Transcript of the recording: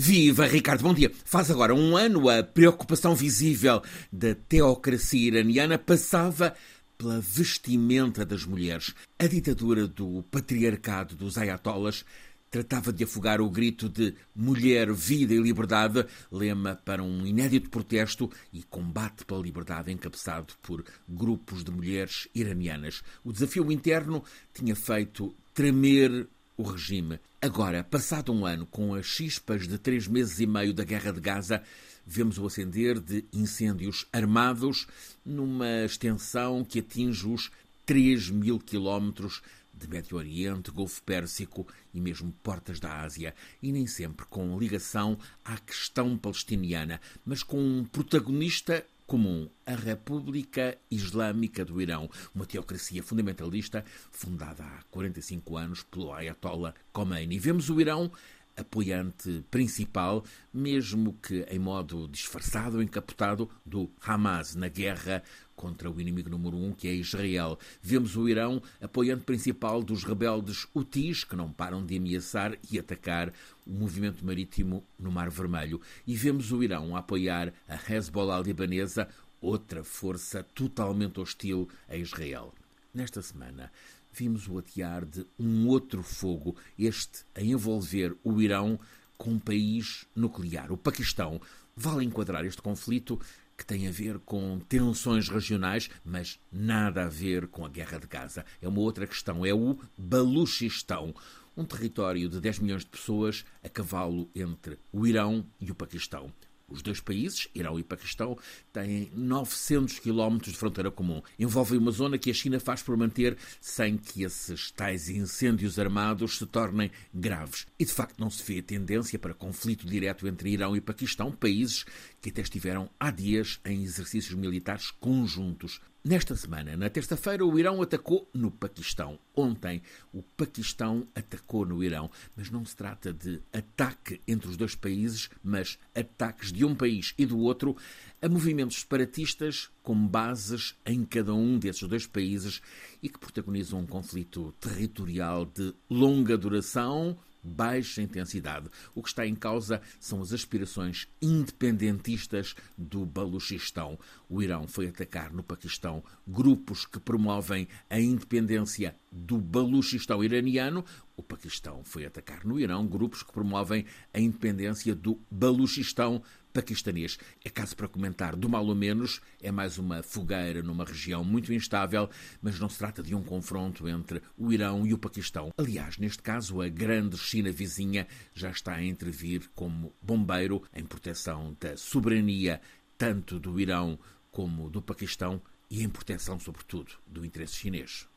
Viva, Ricardo, bom dia. Faz agora um ano a preocupação visível da teocracia iraniana passava pela vestimenta das mulheres. A ditadura do patriarcado dos ayatollahs tratava de afogar o grito de mulher, vida e liberdade, lema para um inédito protesto e combate pela liberdade encabeçado por grupos de mulheres iranianas. O desafio interno tinha feito tremer o regime. Agora, passado um ano, com as chispas de três meses e meio da Guerra de Gaza, vemos o acender de incêndios armados numa extensão que atinge os 3 mil quilómetros de Médio Oriente, Golfo Pérsico e mesmo portas da Ásia, e nem sempre com ligação à questão palestiniana, mas com um protagonista comum, a República Islâmica do Irão, uma teocracia fundamentalista fundada há 45 anos pelo Ayatollah Khomeini. Vemos o Irão apoiante principal, mesmo que em modo disfarçado, encapotado, do Hamas na guerra contra o inimigo número um, que é Israel. Vemos o Irão apoiante principal dos rebeldes Houthis, que não param de ameaçar e atacar o movimento marítimo no Mar Vermelho. E vemos o Irão a apoiar a Hezbollah libanesa, outra força totalmente hostil a Israel. Nesta semana, vimos o atear de um outro fogo, este a envolver o Irão com um país nuclear, o Paquistão. Vale enquadrar este conflito que tem a ver com tensões regionais, mas nada a ver com a guerra de Gaza. É uma outra questão, é o Baluchistão, um território de 10 milhões de pessoas a cavalo entre o Irão e o Paquistão. Os dois países, Irão e Paquistão, têm 900 quilómetros de fronteira comum. Envolvem uma zona que a China faz por manter sem que esses tais incêndios armados se tornem graves. E de facto não se vê tendência para conflito direto entre Irão e Paquistão, países que até estiveram há dias em exercícios militares conjuntos. Nesta semana, na terça-feira, o Irão atacou no Paquistão. Ontem, o Paquistão atacou no Irão. Mas não se trata de ataque entre os dois países, mas ataques de um país e do outro a movimentos separatistas com bases em cada um desses dois países e que protagonizam um conflito territorial de longa duração baixa intensidade. O que está em causa são as aspirações independentistas do Baluchistão. O Irão foi atacar no Paquistão grupos que promovem a independência do Baluchistão iraniano. O Paquistão foi atacar no Irão grupos que promovem a independência do Baluchistão paquistanês. É caso para comentar, do mal ou menos, é mais uma fogueira numa região muito instável, mas não se trata de um confronto entre o Irão e o Paquistão. Aliás, neste caso, a grande China vizinha já está a intervir como bombeiro em proteção da soberania tanto do Irão como do Paquistão e em proteção, sobretudo, do interesse chinês.